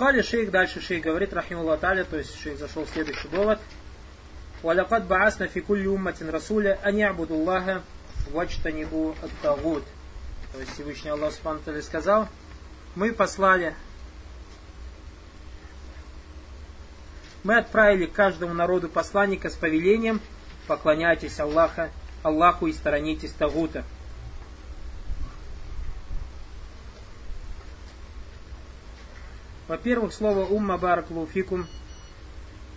Кали шейх, дальше шейх говорит, рахимулла таля, то есть шейх зашел в следующий довод. Валякат баасна фикулли умматин расуля, ани абудуллаха вачтанибу аттагут. То есть Всевышний Аллах Субтитры сказал, мы послали, мы отправили каждому народу посланника с повелением, поклоняйтесь Аллаха, Аллаху и сторонитесь Тагута. Во-первых, слово умма бараклуфикум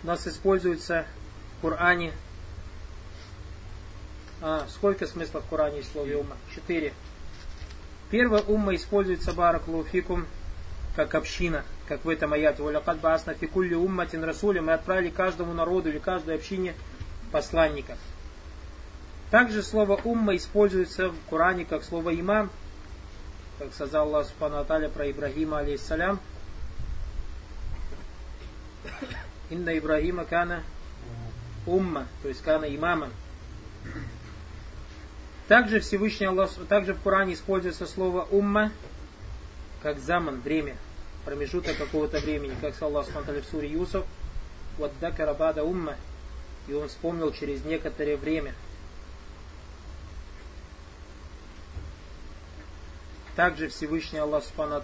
у нас используется в Коране. А, сколько смыслов в Коране в слове умма? Четыре. Первое умма используется бараклуфикум как община, как в этом аяте. Валякад баасна фикулли умматин расуля. Мы отправили каждому народу или каждой общине посланника. Также слово умма используется в Коране как слово имам, как сказал Аллах Субхану про Ибрагима алейхиссалям. Инна Ибрагима кана умма, то есть кана имама. Также Всевышний Аллах, также в Коране используется слово умма, как заман, время, промежуток какого-то времени, как сказал Аллах в суре Юсуф, вот карабада умма, и он вспомнил через некоторое время. Также Всевышний Аллах Субхану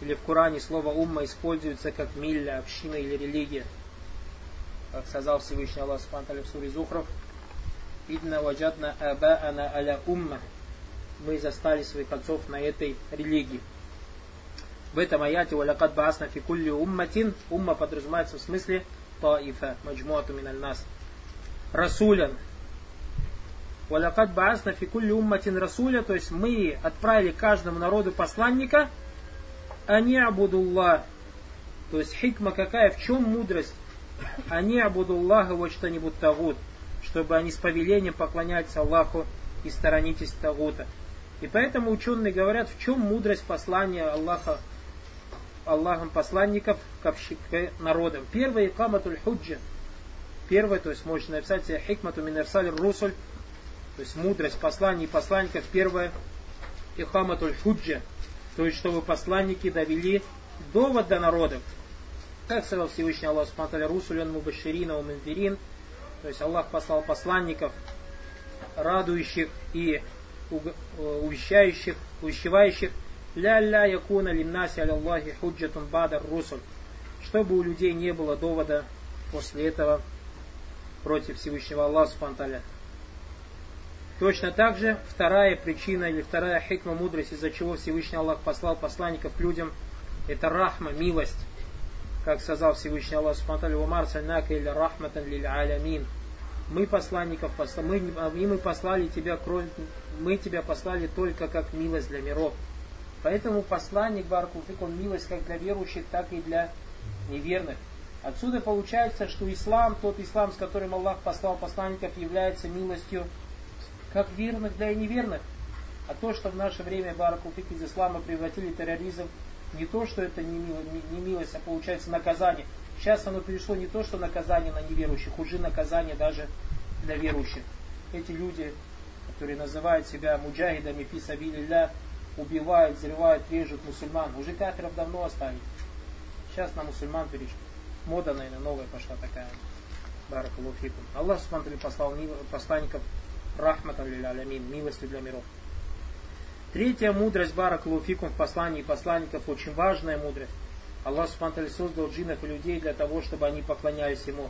или в Коране слово умма используется как милля, община или религия. Как сказал Всевышний Аллах Субхану в суре Зухров, «Идна ваджадна абаана аля умма». Мы застали своих отцов на этой религии. В этом аяте «Валякад баасна фи кулли умматин» умма подразумевается в смысле таифа, маджмуату миналь нас. Расулян. «Валякад баасна фи кулли умматин расуля», то есть мы отправили каждому народу посланника – они абудуллах. То есть хикма какая, в чем мудрость? Они абудуллаха вот что-нибудь тагут. Чтобы они с повелением поклонялись Аллаху и сторонитесь тагута. И поэтому ученые говорят, в чем мудрость послания Аллаха, Аллахом посланников к, народам. Первое, икаматуль худжа. Первое, то есть можно написать хикмату минерсаль русуль, то есть мудрость посланий и посланников. Первое, ихаматуль худжа, то есть, чтобы посланники довели довод до народов. Как сказал Всевышний Аллах Субтитры Русулян Мубаширина Уманфирин, то есть Аллах послал посланников, радующих и увещающих, увещевающих, ля-ля якуна линнаси аляллахи худжатун бадар русуль, чтобы у людей не было довода после этого против Всевышнего Аллаха Субтитры Точно так же вторая причина или вторая хикма мудрость, из-за чего Всевышний Аллах послал посланников к людям, это рахма, милость. Как сказал Всевышний Аллах Субтитры «Умар сальнака или рахматан лиль алямин». Мы посланников, мы, мы послали тебя, мы тебя послали только как милость для миров. Поэтому посланник Баркуфик, он милость как для верующих, так и для неверных. Отсюда получается, что ислам, тот ислам, с которым Аллах послал посланников, является милостью как верных, да и неверных. А то, что в наше время Баракуфик из ислама превратили терроризм, не то, что это не, мило, не, не милость, а получается наказание. Сейчас оно перешло не то, что наказание на неверующих, уже наказание даже для верующих. Эти люди, которые называют себя муджахидами, фисабилилля, убивают, взрывают, режут мусульман. Уже кафиров давно оставили. Сейчас на мусульман перешли. Мода, наверное, новая пошла такая. Баракулуфикум. Аллах, смотрели, послал посланников рахматан алямин, милостью для миров. Третья мудрость Баракулуфикум в послании посланников, очень важная мудрость. Аллах Субтитры создал джинов и людей для того, чтобы они поклонялись Ему.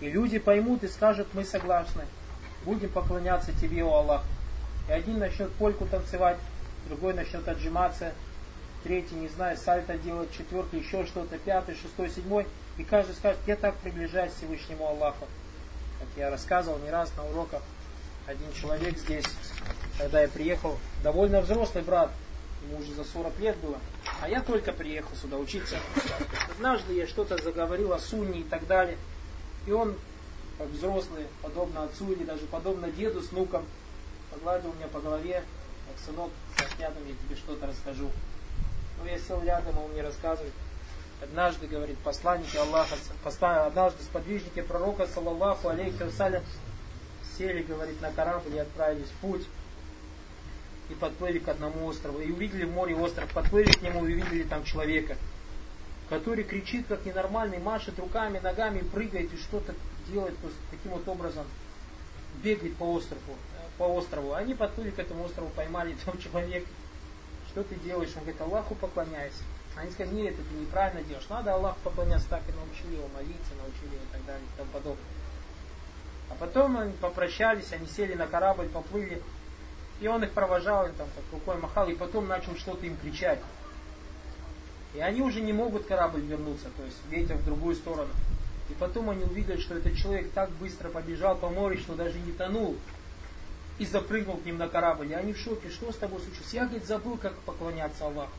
И люди поймут и скажут, мы согласны. Будем поклоняться Тебе, о Аллах. И один начнет польку танцевать, другой начнет отжиматься, третий, не знаю, сальто делать, четвертый, еще что-то, пятый, шестой, седьмой. И каждый скажет, я так приближаюсь к Всевышнему Аллаху. Как я рассказывал не раз на уроках, один человек здесь, когда я приехал, довольно взрослый брат, ему уже за 40 лет было, а я только приехал сюда учиться. Однажды я что-то заговорил о Сунне и так далее, и он, как взрослый, подобно отцу или даже подобно деду с внуком, погладил меня по голове, как сынок, сядь рядом, я тебе что-то расскажу. Ну, я сел рядом, он мне рассказывает. Однажды, говорит, посланники Аллаха, однажды сподвижники пророка, саллаллаху алейхи вассалям, сели, говорит, на корабль и отправились в путь. И подплыли к одному острову. И увидели в море остров. Подплыли к нему и увидели там человека. который кричит как ненормальный, машет руками, ногами, прыгает и что-то делает то есть, таким вот образом, бегает по острову, по острову. Они подплыли к этому острову, поймали этого человека. Что ты делаешь? Он говорит, Аллаху поклоняйся. Они сказали, нет, это ты неправильно делаешь. Надо Аллаху поклоняться так и научили его молиться, научили его и так далее и тому подобное. А потом они попрощались, они сели на корабль, поплыли. И он их провожал, им там как рукой махал, и потом начал что-то им кричать. И они уже не могут корабль вернуться, то есть ветер в другую сторону. И потом они увидели, что этот человек так быстро побежал по морю, что даже не тонул. И запрыгнул к ним на корабль. И они в шоке, что с тобой случилось? Я, говорит, забыл, как поклоняться Аллаху.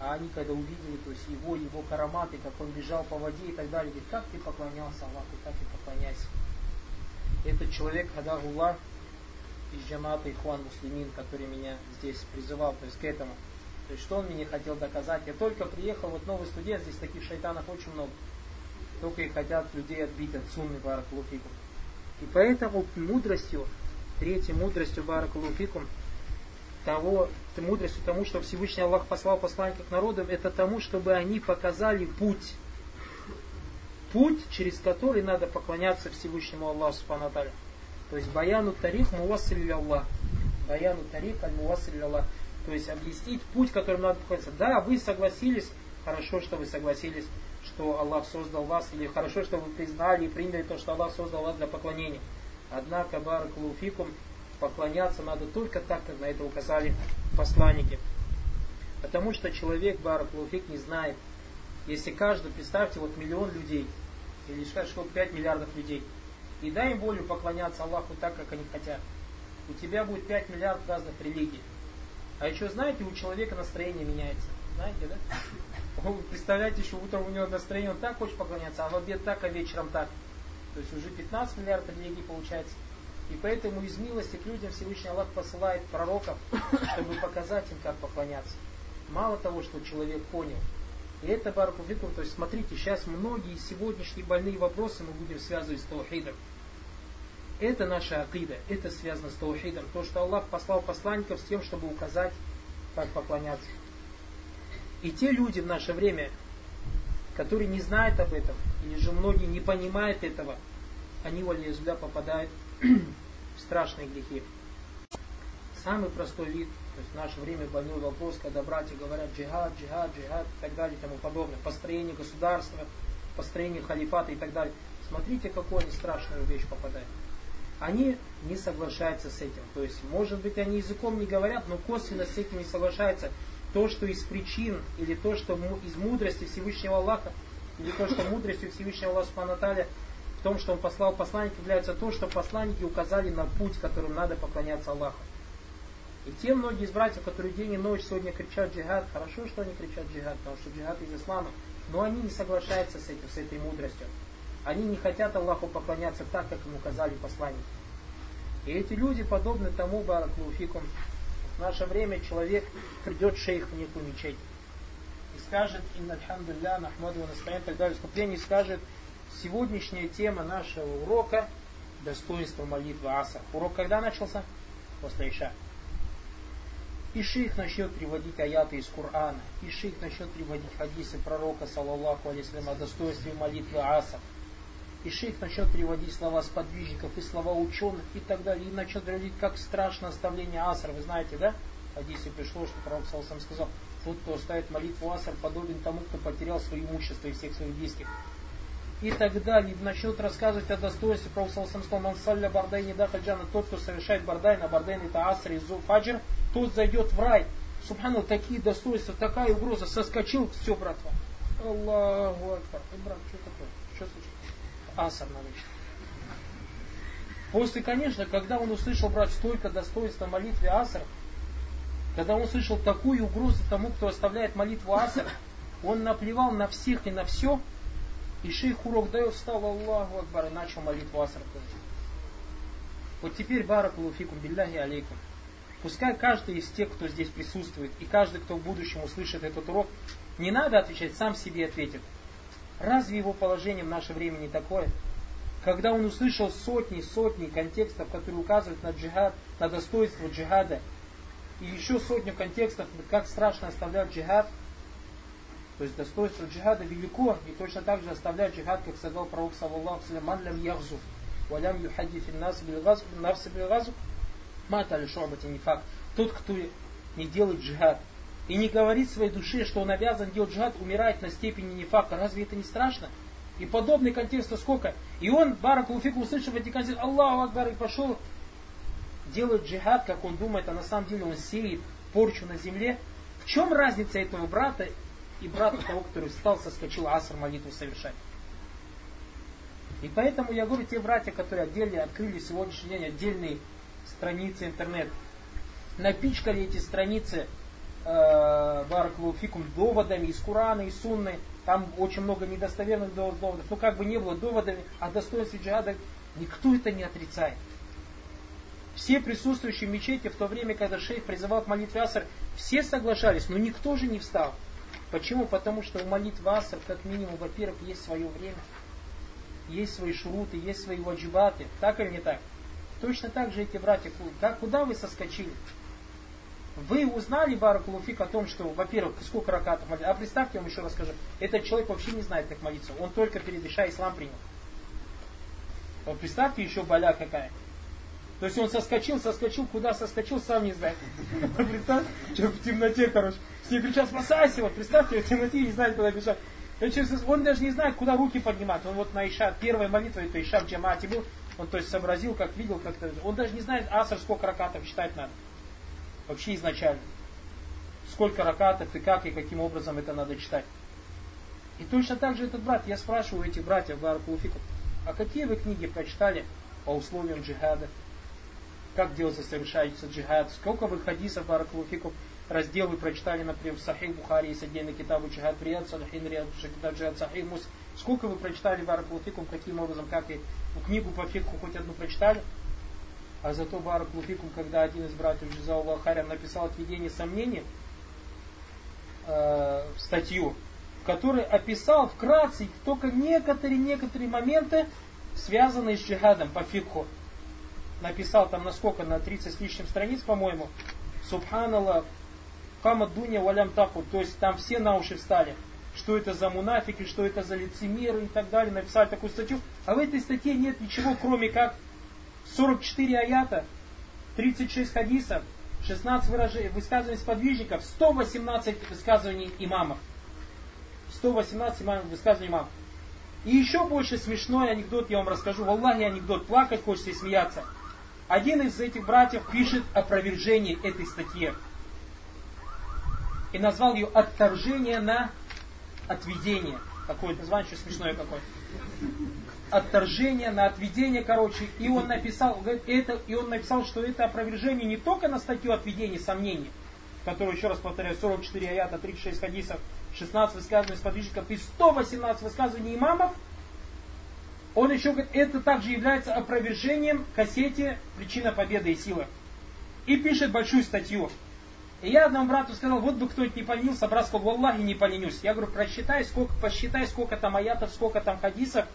А они, когда увидели, то есть его, его караматы, как он бежал по воде и так далее, говорит, как ты поклонялся Аллаху, так и поклоняйся. Этот человек, Хадагуллах, из джамата Ихван Муслимин, который меня здесь призывал, то есть к этому. То есть что он мне хотел доказать? Я только приехал, вот новый студент, здесь таких шайтанов очень много. Только и хотят людей отбить от сунны Баракулуфикум. И поэтому мудростью, третьей мудростью Баракулуфикум, того, мудростью тому, что Всевышний Аллах послал посланников народам, это тому, чтобы они показали путь. Путь, через который надо поклоняться Всевышнему Аллаху Субхану То есть баяну тарих муассиль Аллах. Баяну тарих аль муассиль Аллах. То есть объяснить путь, которым надо поклоняться. Да, вы согласились, хорошо, что вы согласились, что Аллах создал вас, или хорошо, что вы признали и приняли то, что Аллах создал вас для поклонения. Однако, баракулуфикум, поклоняться надо только так, как на это указали посланники. Потому что человек, баракулуфик, не знает. Если каждый, представьте, вот миллион людей, или сколько 5 миллиардов людей, и дай им волю поклоняться Аллаху так, как они хотят. У тебя будет 5 миллиардов разных религий. А еще знаете, у человека настроение меняется. Знаете, да? Вы представляете, что утром у него настроение, он так хочет поклоняться, а в обед так, а вечером так. То есть уже 15 миллиардов религий получается. И поэтому из милости к людям Всевышний Аллах посылает пророков, чтобы показать им, как поклоняться. Мало того, что человек понял. Это баракуфикум, то есть смотрите, сейчас многие сегодняшние больные вопросы мы будем связывать с таухидом. Это наша акида, это связано с таухидом. То, что Аллах послал посланников с тем, чтобы указать, как поклоняться. И те люди в наше время, которые не знают об этом, или же многие не понимают этого, они, валиязуля, попадают в страшные грехи. Самый простой вид, то есть в наше время больной вопрос, когда братья говорят джихад, джихад, джихад и так далее и тому подобное, построение государства, построение халифата и так далее. Смотрите, какую они страшную вещь попадают. Они не соглашаются с этим. То есть, может быть, они языком не говорят, но косвенно с этим не соглашаются. То, что из причин, или то, что из мудрости Всевышнего Аллаха, или то, что мудростью Всевышнего Аллаха Субхану в том, что он послал посланников, является то, что посланники указали на путь, которым надо поклоняться Аллаху. И те многие из братьев, которые день и ночь сегодня кричат джихад, хорошо, что они кричат джихад, потому что джихад из ислама, но они не соглашаются с этим, с этой мудростью. Они не хотят Аллаху поклоняться так, как им указали посланники. И эти люди подобны тому бараклуфикум. В наше время человек придет шейх в некую мечеть и скажет, инна альхамдулля, нахмаду настаин, так далее, вступление скажет, сегодняшняя тема нашего урока – достоинство молитвы Аса. Урок когда начался? После Иша. И шейх начнет приводить аяты из Корана, и шейх начнет приводить хадисы пророка, саллаллаху алейсалям, о достоинстве молитвы Аса. И шейх начнет приводить слова сподвижников и слова ученых и так далее. И начнет говорить, как страшно оставление Аср. Вы знаете, да? В хадисе пришло, что пророк Салсам сказал, тот, кто оставит молитву Аср, подобен тому, кто потерял свое имущество и всех своих близких и так далее. Начнут рассказывать о достоинстве Пророка Салсам Мансалля Бардай не Джана, тот, кто совершает Бардай на Бардай это Аср и Фаджр, тот зайдет в рай. Субхану, такие достоинства, такая угроза. Соскочил, все, братва. Аллаху Акбар. Брат, что такое? Что случилось? Аср надо После, конечно, когда он услышал, брат, столько достоинства молитвы Аср, когда он услышал такую угрозу тому, кто оставляет молитву Аср, он наплевал на всех и на все, и шейх урок дает, встал Аллаху Акбар и начал молитву Аср. Вот теперь баракулуфикум билляхи алейкум. Пускай каждый из тех, кто здесь присутствует, и каждый, кто в будущем услышит этот урок, не надо отвечать, сам себе ответит. Разве его положение в наше время не такое? Когда он услышал сотни, сотни контекстов, которые указывают на джихад, на достоинство джихада, и еще сотню контекстов, как страшно оставлять джихад, То есть достоинство джихада велико, и точно так же оставляет джихад, как сказал пророк саллаллаху салям, ман лям ягзу, валям юхадди нас бильгазу, навсы мата шорбати не факт. Тот, кто не делает джихад, и не говорит своей душе, что он обязан делать джихад, умирает на степени не факта. Разве это не страшно? И подобный контекст сколько? И он, Баракулуфик, услышав эти контексты, Аллаху Акбар, и пошел делает джихад, как он думает, а на самом деле он сеет порчу на земле. В чем разница этого брата и брата того, который встал, соскочил аср молитву совершать? И поэтому я говорю, те братья, которые отдельно открыли сегодняшний день отдельные страницы интернет, напичкали эти страницы э, Баракулуфикум доводами из Курана, из Сунны, там очень много недостоверных доводов, но как бы не было доводами о достоинстве джихада, никто это не отрицает. Все присутствующие в мечети в то время, когда шейх призывал к молитве Аср, все соглашались, но никто же не встал. Почему? Потому что у молитвы Аср, как минимум, во-первых, есть свое время, есть свои шуруты, есть свои ваджибаты. Так или не так? Точно так же эти братья, как, куда вы соскочили? Вы узнали, Баракулуфик, о том, что, во-первых, сколько ракатов молиться. А представьте, я вам еще расскажу. Этот человек вообще не знает, как молиться. Он только перед Иша ислам принял. Вот представьте, еще боля какая. То есть он соскочил, соскочил, куда соскочил, сам не знает. Представьте, в темноте, короче. Все кричат, спасайся, вот представьте, в темноте не знает, куда бежать. Он даже не знает, куда руки поднимать. Он вот на Иша, первая молитва, это Иша в джамате был, он то есть сообразил, как видел, как -то. Он даже не знает, аср сколько ракатов считать надо. Вообще изначально. Сколько ракатов и как и каким образом это надо читать. И точно так же этот брат, я спрашиваю этих братьев Баракулуфиков, а какие вы книги прочитали по условиям джихада? Как делается, совершается джихад? Сколько вы хадисов Баракулуфиков раздел вы прочитали, например, в Сахих Бухари, отдельный китабу джихад, Риад, Салахин, Риад, джихад, Сахих Мус. Сколько вы прочитали Баракулуфикум, каким образом, как и книгу по фикху хоть одну прочитали? А зато Баракулуфикум, когда один из братьев Джизаулла Харям написал отведение сомнений, э, статью, в которой описал вкратце только некоторые-некоторые моменты, связанные с джихадом по фикху. Написал там на сколько, на 30 с лишним страниц, по-моему. Субханаллах, Хамад Дуня Валям Таку. То есть там все на уши встали. Что это за мунафики, что это за лицемеры и так далее. Написали такую статью. А в этой статье нет ничего, кроме как 44 аята, 36 хадисов, 16 выражений, высказываний сподвижников, 118 высказываний имамов. 118 имамов, высказываний имамов. И еще больше смешной анекдот я вам расскажу. Валлахи анекдот, плакать хочется и смеяться. Один из этих братьев пишет опровержение этой статьи. И назвал ее «Отторжение на отведение». Такое название еще смешное какое отторжение, на отведение, короче. И он написал, это, и он написал, что это опровержение не только на статью отведения сомнений, которую, еще раз повторяю, 44 аята, 36 хадисов, 16 высказываний сподвижников и 118 высказываний имамов, он еще говорит, это также является опровержением кассете «Причина победы и силы». И пишет большую статью. И я одному брату сказал, вот бы кто-нибудь не поленился, брат сказал, Аллахе не поленюсь. Я говорю, просчитай, сколько, посчитай, сколько там аятов, сколько там хадисов,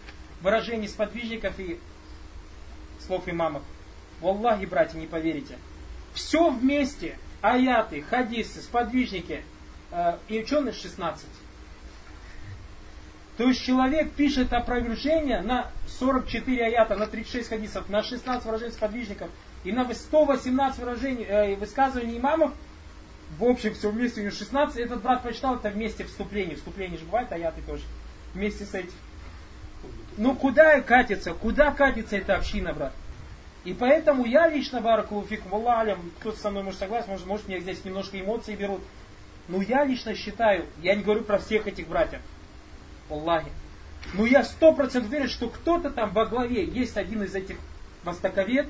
выражений сподвижников и слов имамов. Валлахи, братья, не поверите. Все вместе, аяты, хадисы, сподвижники э, и ученые 16. То есть человек пишет опровержение на 44 аята, на 36 хадисов, на 16 выражений сподвижников и на 118 выражений, э, высказываний имамов, в общем все вместе у него 16, этот брат прочитал это вместе вступление. Вступление же бывает, аяты тоже. Вместе с этим. Ну куда катится, куда катится эта община, брат? И поэтому я лично, Баракулуфикум, Аллах кто-то со мной может согласен, может, может мне здесь немножко эмоции берут. Но я лично считаю, я не говорю про всех этих братьев, Аллахи. Но я сто процентов уверен, что кто-то там во главе есть один из этих востоковед,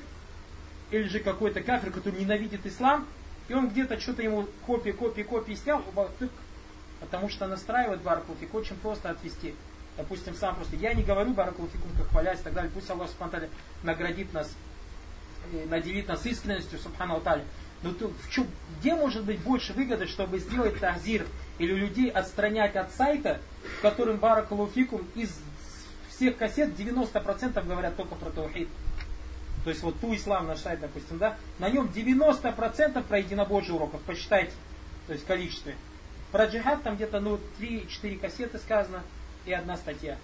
или же какой-то кафир, который ненавидит ислам, и он где-то что-то ему копии, копии, копии снял, потому что настраивает Баракулуфик очень просто отвести допустим, сам просто, я не говорю баракулуфикум, как хвалясь и так далее, пусть Аллах Субхану наградит нас, э, наделит нас искренностью, Субхану Алтали. Но то, в чем, где может быть больше выгоды, чтобы сделать тазир или людей отстранять от сайта, в котором баракулуфикум из всех кассет 90% говорят только про таухид. То есть вот ту ислам наш сайт, допустим, да, на нем 90% про единобожие уроков, посчитайте, то есть количестве. Про джихад там где-то ну, 3-4 кассеты сказано и одна статья.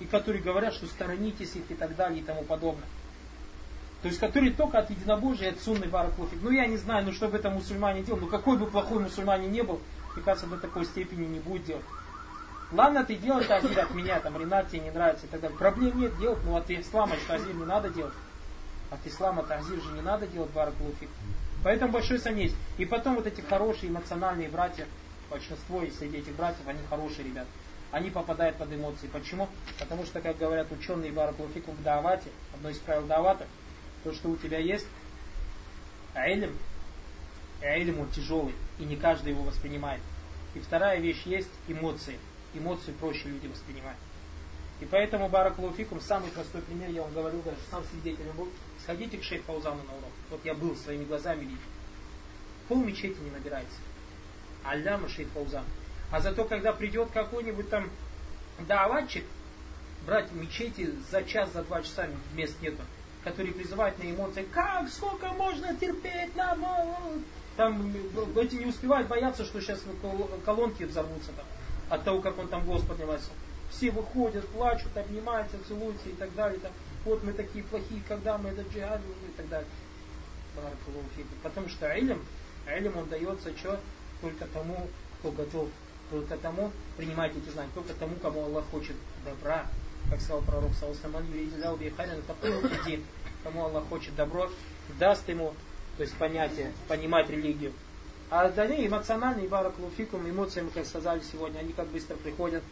И которые говорят, что сторонитесь их и так далее и тому подобное. То есть, которые только от единобожия, от сунной баракуфик. Ну, я не знаю, ну, что бы это мусульмане делал. Ну, какой бы плохой мусульмане не был, мне кажется, до такой степени не будет делать. Ладно, ты делай тазир от меня, там, Ренат тебе не нравится и так далее. Проблем нет делать, ну, от ислама тазир не надо делать. От ислама тазир же не надо делать баракуфик. Поэтому большой сомнение. И потом вот эти хорошие эмоциональные братья, большинство из среди этих братьев, они хорошие ребята. Они попадают под эмоции. Почему? Потому что, как говорят ученые Баракулуфику в Давате, одно из правил Давата, то, что у тебя есть и айлим он тяжелый, и не каждый его воспринимает. И вторая вещь есть эмоции. Эмоции проще люди воспринимают. И поэтому Баракулуфикум, самый простой пример, я вам говорю, даже сам свидетелем был, сходите к шейх Фаузану на урок. Вот я был своими глазами видел. Пол мечети не набирается. Алляма шейх Фаузан. А зато, когда придет какой-нибудь там даватчик, брать мечети за час, за два часа мест нету который призывает на эмоции, как, сколько можно терпеть нам, там эти не успевают бояться, что сейчас колонки взорвутся там, от того, как он там голос поднимается. Все выходят, плачут, обнимаются, целуются и так далее. Там, вот мы такие плохие, когда мы это джихад и так далее. Потому что илем, илем он дается что? Только тому, кто готов, только тому, принимайте эти знания, только тому, кому Аллах хочет добра, как сказал пророк Саусаман Юридиляу Бихарин, кому Аллах хочет добро, даст ему, то есть понятие, понимать религию. А остальные эмоциональные эмоции, мы как сказали сегодня, они как быстро приходят,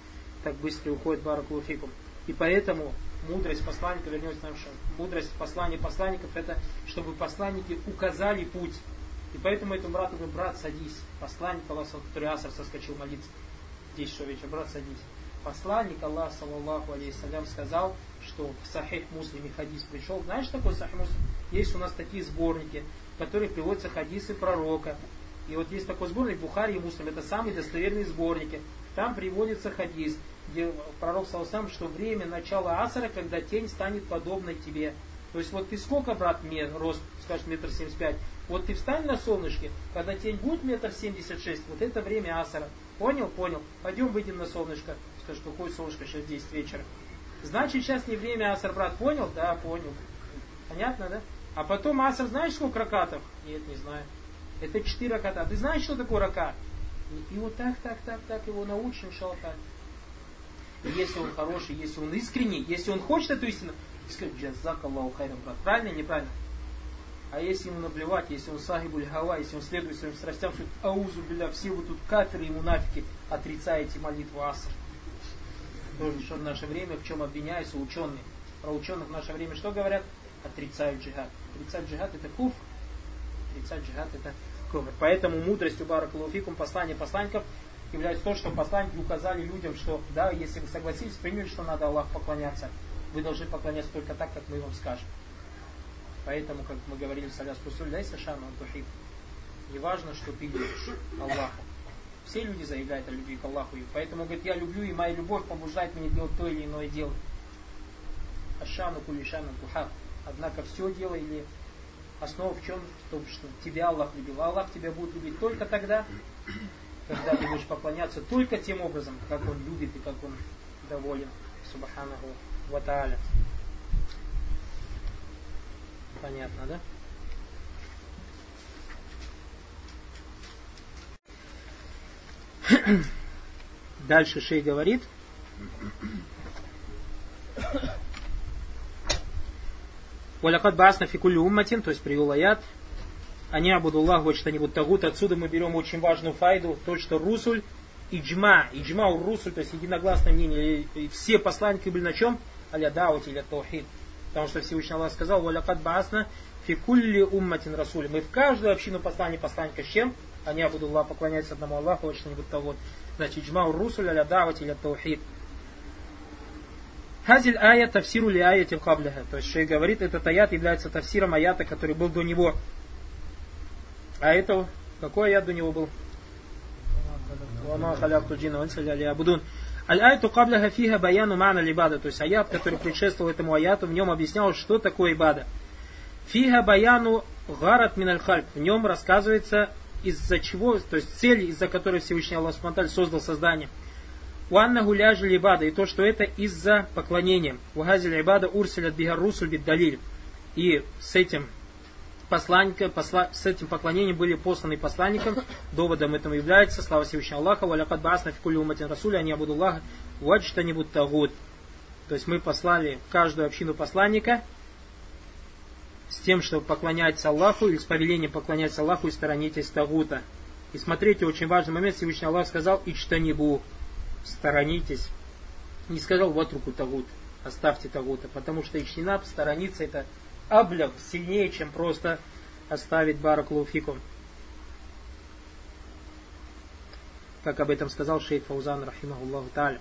так быстро уходят баракулуфикум. И поэтому мудрость посланника, вернемся к нашему, мудрость послания посланников, это чтобы посланники указали путь. И поэтому этому брату говорю, брат, садись. Посланник Аллаха, который Асар соскочил молиться. 10 часов вечера, брат, садись посланник Аллах, саллаллаху алейхиссалям, сказал, что в Сахих Муслиме хадис пришел. Знаешь, что такое Сахих Муслим? Есть у нас такие сборники, в которых приводятся хадисы пророка. И вот есть такой сборник Бухари и Муслим, это самые достоверные сборники. Там приводится хадис, где пророк сказал что время начала асара, когда тень станет подобной тебе. То есть вот ты сколько, брат, мне рост, скажешь, метр семьдесят пять. Вот ты встань на солнышке, когда тень будет метр семьдесят шесть, вот это время асара. Понял? Понял. Пойдем выйдем на солнышко скажет, какое солнышко, сейчас 10 вечера. Значит, сейчас не время Асар, брат, понял? Да, понял. Понятно, да? А потом Асар, знаешь, сколько ракатов? Нет, не знаю. Это 4 раката. Ты знаешь, что такое рака? И вот так, так, так, так его научим, шалта. Если он хороший, если он искренний, если он хочет эту истину, скажет, джазак Аллаху хайрам, брат. Правильно неправильно? А если ему наплевать, если он сахибуль хава, если он следует своим страстям, что аузу биля, все вы тут каферы и мунафики, отрицаете молитву Аср тоже что в наше время, в чем обвиняются ученые. Про ученых в наше время что говорят? Отрицают джихад. Отрицать джихад это куф. Отрицать джихад это куфр. Поэтому мудростью Баракалуфикум послания посланников является то, что посланники указали людям, что да, если вы согласились, приняли, что надо Аллах поклоняться, вы должны поклоняться только так, как мы вам скажем. Поэтому, как мы говорили, Саляс Кусуль, дай Сашану Антухиб. Не важно, что ты любишь Аллаха. Все люди заявляют о любви к Аллаху. И поэтому, говорит, я люблю, и моя любовь побуждает меня делать то или иное дело. Ашану кулишану тухаб. Однако все дело или основа в чем? В том, что тебя Аллах любил. А Аллах тебя будет любить только тогда, когда ты будешь поклоняться только тем образом, как Он любит и как Он доволен. Субханаху ва Понятно, да? Дальше Шей говорит. Валякат басна фикулли умматин, то есть привел аят. Они абудуллах вот тагут. Отсюда мы берем очень важную файду, то, что русуль, иджма, иджма у русуль, то есть единогласное мнение, все посланники были на чем? Аля даут или таухид. Потому что Всевышний Аллах сказал, валякат басна фикулли умматин расуль. Мы в каждую общину послание посланника с чем? они Абудуллах поклоняются одному Аллаху, что-нибудь того. Значит, джмау русуль аля давати или таухид. Хазиль аят тавсиру ли аяти кабляха. То есть шейх говорит, этот аят является тавсиром аята, который был до него. А это, какой аят до него был? Аль-айту кабляха фиха баяну мана либада. То есть аят, который предшествовал этому аяту, в нем объяснял, что такое ибада. Фиха баяну гарат миналь В нем рассказывается из-за чего, то есть цель, из-за которой Всевышний Аллах Субтитры создал создание. Уанна гуляжи либада, и то, что это из-за поклонения. Угазиль ибада урсилят бигар русуль биддалиль. И с этим посланника, посла, с этим поклонением были посланы посланникам. Доводом этому является слава Всевышнего Аллаха, валякад баасна фикулю уматин расуля, они абудуллаха, ваджтанибут тагут. То есть мы послали каждую общину посланника с тем, чтобы поклоняться Аллаху или с повелением поклоняться Аллаху и сторонитесь Тагута. И смотрите, очень важный момент, Всевышний Аллах сказал, ичтанибу, сторонитесь. Не сказал, вот руку Тагут, оставьте Тагута, потому что ичтинаб, сторониться это аблях сильнее, чем просто оставить бараклуфикум. Как об этом сказал шейх Фаузан, рахимахуллаху та'аля.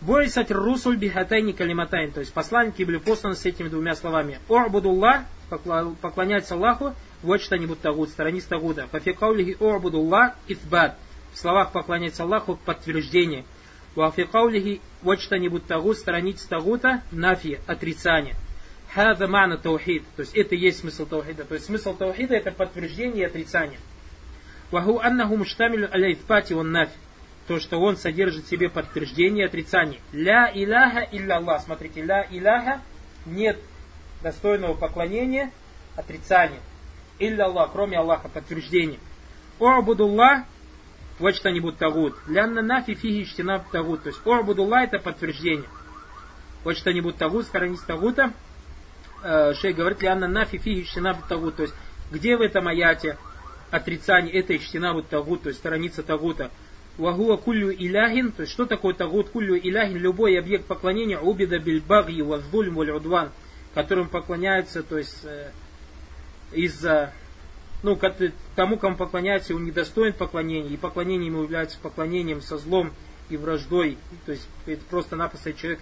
Борисат русуль бихатайни калиматайн. То есть посланники были посланы с этими двумя словами. О'будуллах, поклоняться Аллаху, вот что-нибудь тагут, страниц тагуда. Фафикаулихи о'будуллах ифбат. В словах поклоняться Аллаху подтверждение. Вафикаулихи вот что-нибудь тагут, страниц тагута, нафи, отрицание. Хада мана таухид. То есть это и есть смысл таухида. То есть смысл таухида это подтверждение и отрицание. Ваху аннаху муштамилю аля ифпати ван нафи то, что он содержит в себе подтверждение и отрицание. Ля иляха илля Аллах. Смотрите, ля иляха нет достойного поклонения, отрицания. Илля Аллах, кроме Аллаха, подтверждение. О'будуллах, вот что-нибудь тагут. Лянна нафи фиги штинаб тагут. То есть о'будуллах это подтверждение. Вот что-нибудь тагут, сторонись тагута. Э, говорит, лянна нафи фиги штинаб тагут. То есть где в этом аяте отрицание этой штинаб тагут, то есть страница тагута. Вагуа кулю иляхин, то есть что такое тагут кулю иляхин, любой объект поклонения, убида бильбаги ваздуль удван, которым поклоняется, то есть э, из-за, ну, тому, кому поклоняется, он недостоин поклонения, и поклонение ему является поклонением со злом и враждой, то есть это просто-напросто человек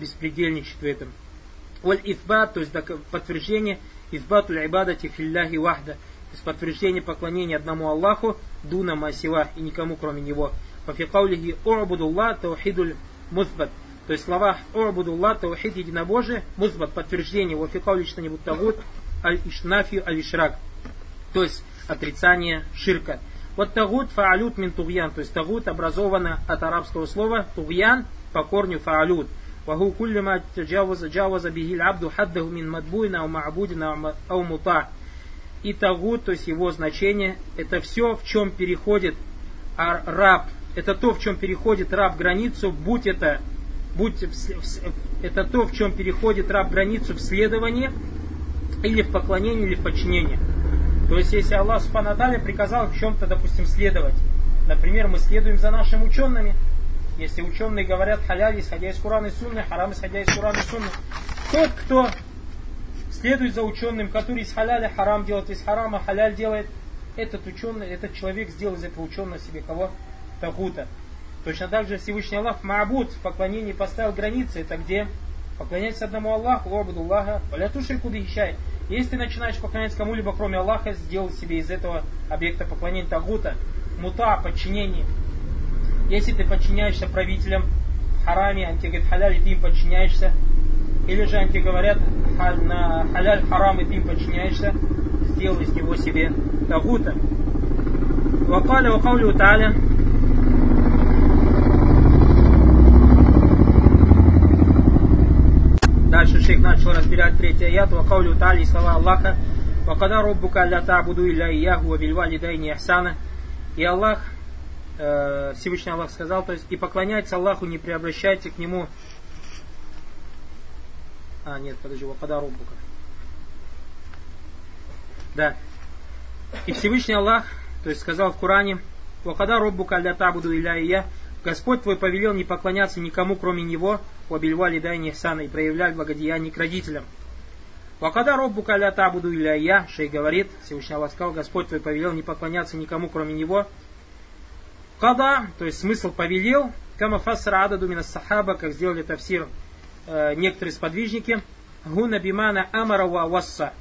беспредельничает в этом. Валь ифбат, то есть подтверждение, ифбату ибадати филляхи вахда, из подтверждения поклонения одному Аллаху, дуна масива и никому кроме него. Фафикаулихи о'будуллах таухидуль музбат. То есть слова о'будуллах таухид единобожие, музбат подтверждение, вафикаули что-нибудь тагут, аль-ишнафию аль-ишрак. То есть отрицание ширка. Вот тагут фаалют мин тугьян, то есть тагут образовано от арабского слова тугьян по корню фаалют. وهو كل ما تجاوز جاوز به العبد حده من مدبوء أو معبود أو مطاع и тагут, то есть его значение, это все, в чем переходит раб, это то, в чем переходит раб границу, будь это, будь это то, в чем переходит раб границу в следовании, или в поклонении, или в подчинении. То есть, если Аллах Субхану приказал в чем-то, допустим, следовать, например, мы следуем за нашими учеными, если ученые говорят халяль, исходя из Курана и Сунны, харам, исходя из Курана и Сунны, тот, кто следует за ученым, который из халяля харам делает, из харама халяль делает, этот ученый, этот человек сделал из этого ученого себе кого? Тагута. Точно так же Всевышний Аллах Маабуд в поклонении поставил границы. Это где? Поклоняйся одному Аллаху, обуду Аллаха, валятушрику бихищай. Если ты начинаешь поклоняться кому-либо, кроме Аллаха, сделай себе из этого объекта поклонения Тагута, мута, подчинение. Если ты подчиняешься правителям хараме, они тебе говорят халяль, и ты им подчиняешься, или же они говорят, на халяль харам и ты им подчиняешься, сделай из него себе тагута. Вакаля вакаулю та'аля Дальше шейх начал разбирать третий аят. Вакаулю та'аля и слова Аллаха. Вакада роббука ля та'буду илля ияху ва бильвали дайни ахсана. И Аллах, э, Всевышний Аллах сказал, то есть, и поклоняйтесь Аллаху, не преобращайте к Нему а, нет, подожди, Вакада Роббука. Да. И Всевышний Аллах, то есть сказал в Коране, Вакада Роббука для табуду иля и я, Господь твой повелел не поклоняться никому, кроме Него, обельвали дай нехсана и проявлять благодеяние к родителям. Вакада Роббука ля табуду иля я, Шей говорит, Всевышний Аллах сказал, Господь твой повелел не поклоняться никому, кроме Него. Када, то есть смысл повелел, кама фасра ададу мина сахаба, как сделали тавсир э, некоторые сподвижники, гуна бимана амара ва васса,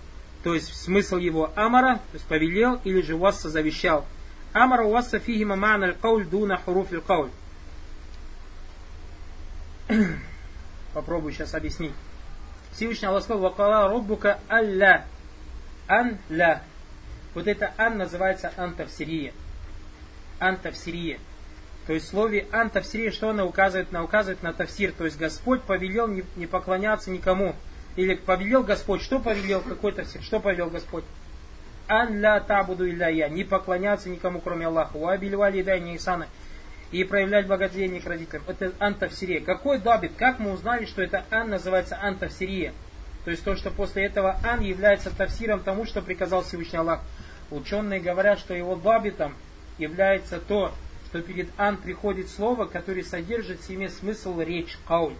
то есть смысл его амара, то есть повелел, или же васса завещал. Амара васса фигима мана аль-кауль дуна хуруф аль-кауль. Попробую сейчас объяснить. Всевышний Аллах сказал, вакала роббука алля, ан ля. Вот это ан называется антавсирия. Антавсирия. То есть в слове антавсирия что она указывает? Она указывает на тавсир. То есть Господь повелел не, не поклоняться никому. Или повелел Господь. Что повелел? Какой тавсир? Что повелел Господь? Ан ля табуду илля я. Не поклоняться никому, кроме Аллаха. Уабилюали дай Исана. И проявлять благословение к родителям. Это антавсирия. Какой дабит? Как мы узнали, что это ан называется антавсирия? То есть то, что после этого ан является тавсиром тому, что приказал Всевышний Аллах. Ученые говорят, что его дабитом является то, что перед ан приходит слово, которое содержит в себе смысл речь кауль.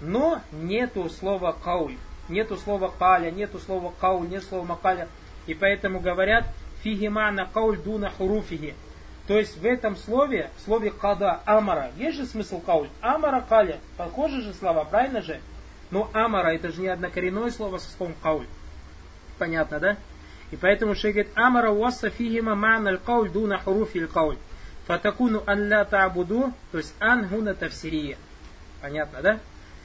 Но нету слова кауль. Нету слова каля, нету слова кауль, нет слова макаля. И поэтому говорят фигимана кауль дуна хуруфиги. То есть в этом слове, в слове када, амара, есть же смысл кауль. Амара каля, похожи же слова, правильно же? Но амара это же не однокоренное слово со словом кауль. Понятно, да? И поэтому шейх говорит, амара уасса фигима мана аль-кауль дуна хуруфи аль-кауль. Фатакуну ан та'буду, то есть ан гуна тавсирия. Понятно, да?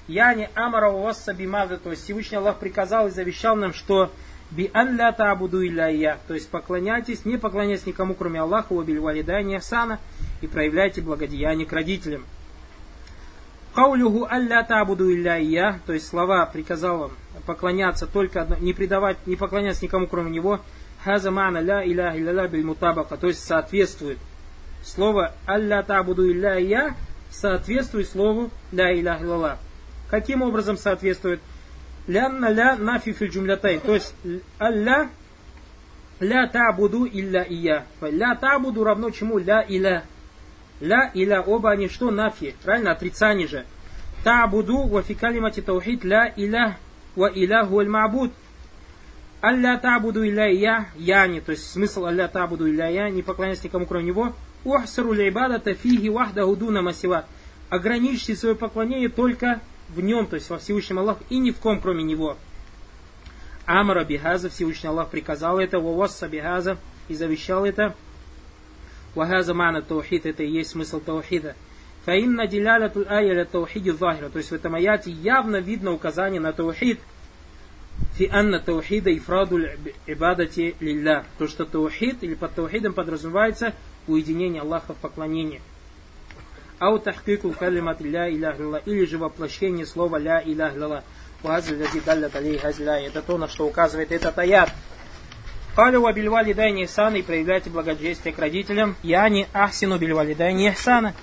Я не амара уасса бимаза, то есть Всевышний Аллах приказал и завещал нам, что би ан ля та'буду илля я, то есть поклоняйтесь, не поклоняйтесь никому, кроме Аллаха, убиль валидания сана, и проявляйте благодеяние к родителям. Каулюху алля табуду илля я, то есть слова приказал поклоняться только не предавать, не поклоняться никому кроме него. Хаза мана ля иля илля биль мутабака, то есть соответствует. Слово алля табуду илля я соответствует слову ля иля илля. Каким образом соответствует? Лянна ля нафи филь джумлятай, то есть алля ля табуду илля ия. Ля табуду равно чему? Ля иля. Ля и ля оба они что? Нафи. Правильно? Отрицание же. Та'буду ва фи калимати таухид ля иля ва иляху аль ма'буд. Алля та'буду иля я, яни, то есть смысл алля та'буду иля я, не поклоняйся никому кроме него. Ухсару ибадата фиги вахдаху дуна масива. Ограничьте свое поклонение только в нем, то есть во Всевышнем Аллах, и ни в ком кроме него. Амара бихаза, Всевышний Аллах приказал это, вавасса бихаза, и завещал это. Вахаза мана таухид, это и есть смысл таухида. Фаинна диляляту ая таухиди захира. То есть в этом аяте явно видно указание на таухид. Фи анна таухида ифраду ибадати лилля. То, что таухид или под таухидом подразумевается уединение Аллаха в поклонении. Ау тахкику калимат ля илях или же воплощение слова ля илях лилла. Это то, на что указывает этот аят. Калю ва бильвалидай нихсана и проявляйте благодействие к родителям. Я не ахсину бильвалидай нихсана.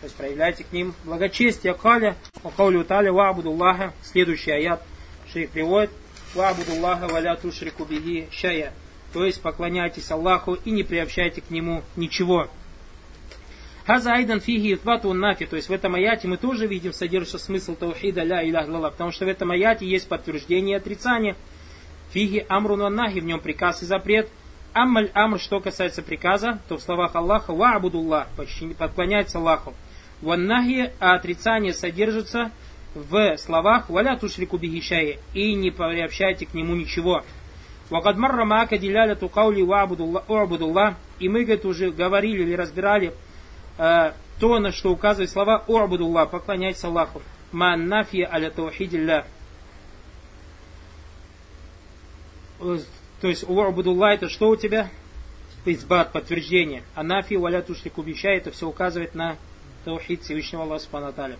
То есть проявляйте к ним благочестие. Каля, каулю таля ва абудуллаха. Следующий аят шейх приводит. Ва абудуллаха валя тушрику биги шая. То есть поклоняйтесь Аллаху и не приобщайте к нему ничего. Хаза айдан фиги итвату нафи. То есть в этом аяте мы тоже видим содержится смысл таухида ля илях Потому что в этом аяте есть подтверждение и отрицание. Фиги амру нахи, в нем приказ и запрет. Аммаль амр, что касается приказа, то в словах Аллаха ва абудуллах, поклоняется Аллаху. Ваннахи, а отрицание содержится в словах валя тушрику и не приобщайте к нему ничего. Вакад марра мака диляляту каули ва абудуллах, и мы, говорит, уже говорили или разбирали э, то, на что указывает слова «У'будуллах», поклоняйся Аллаху. Ман нафия аля таухидилля. То есть У'будулла это что у тебя? Избат, подтверждение. Анафи валя тушлику биша, это все указывает на таухид Всевышнего Аллаха Субхану.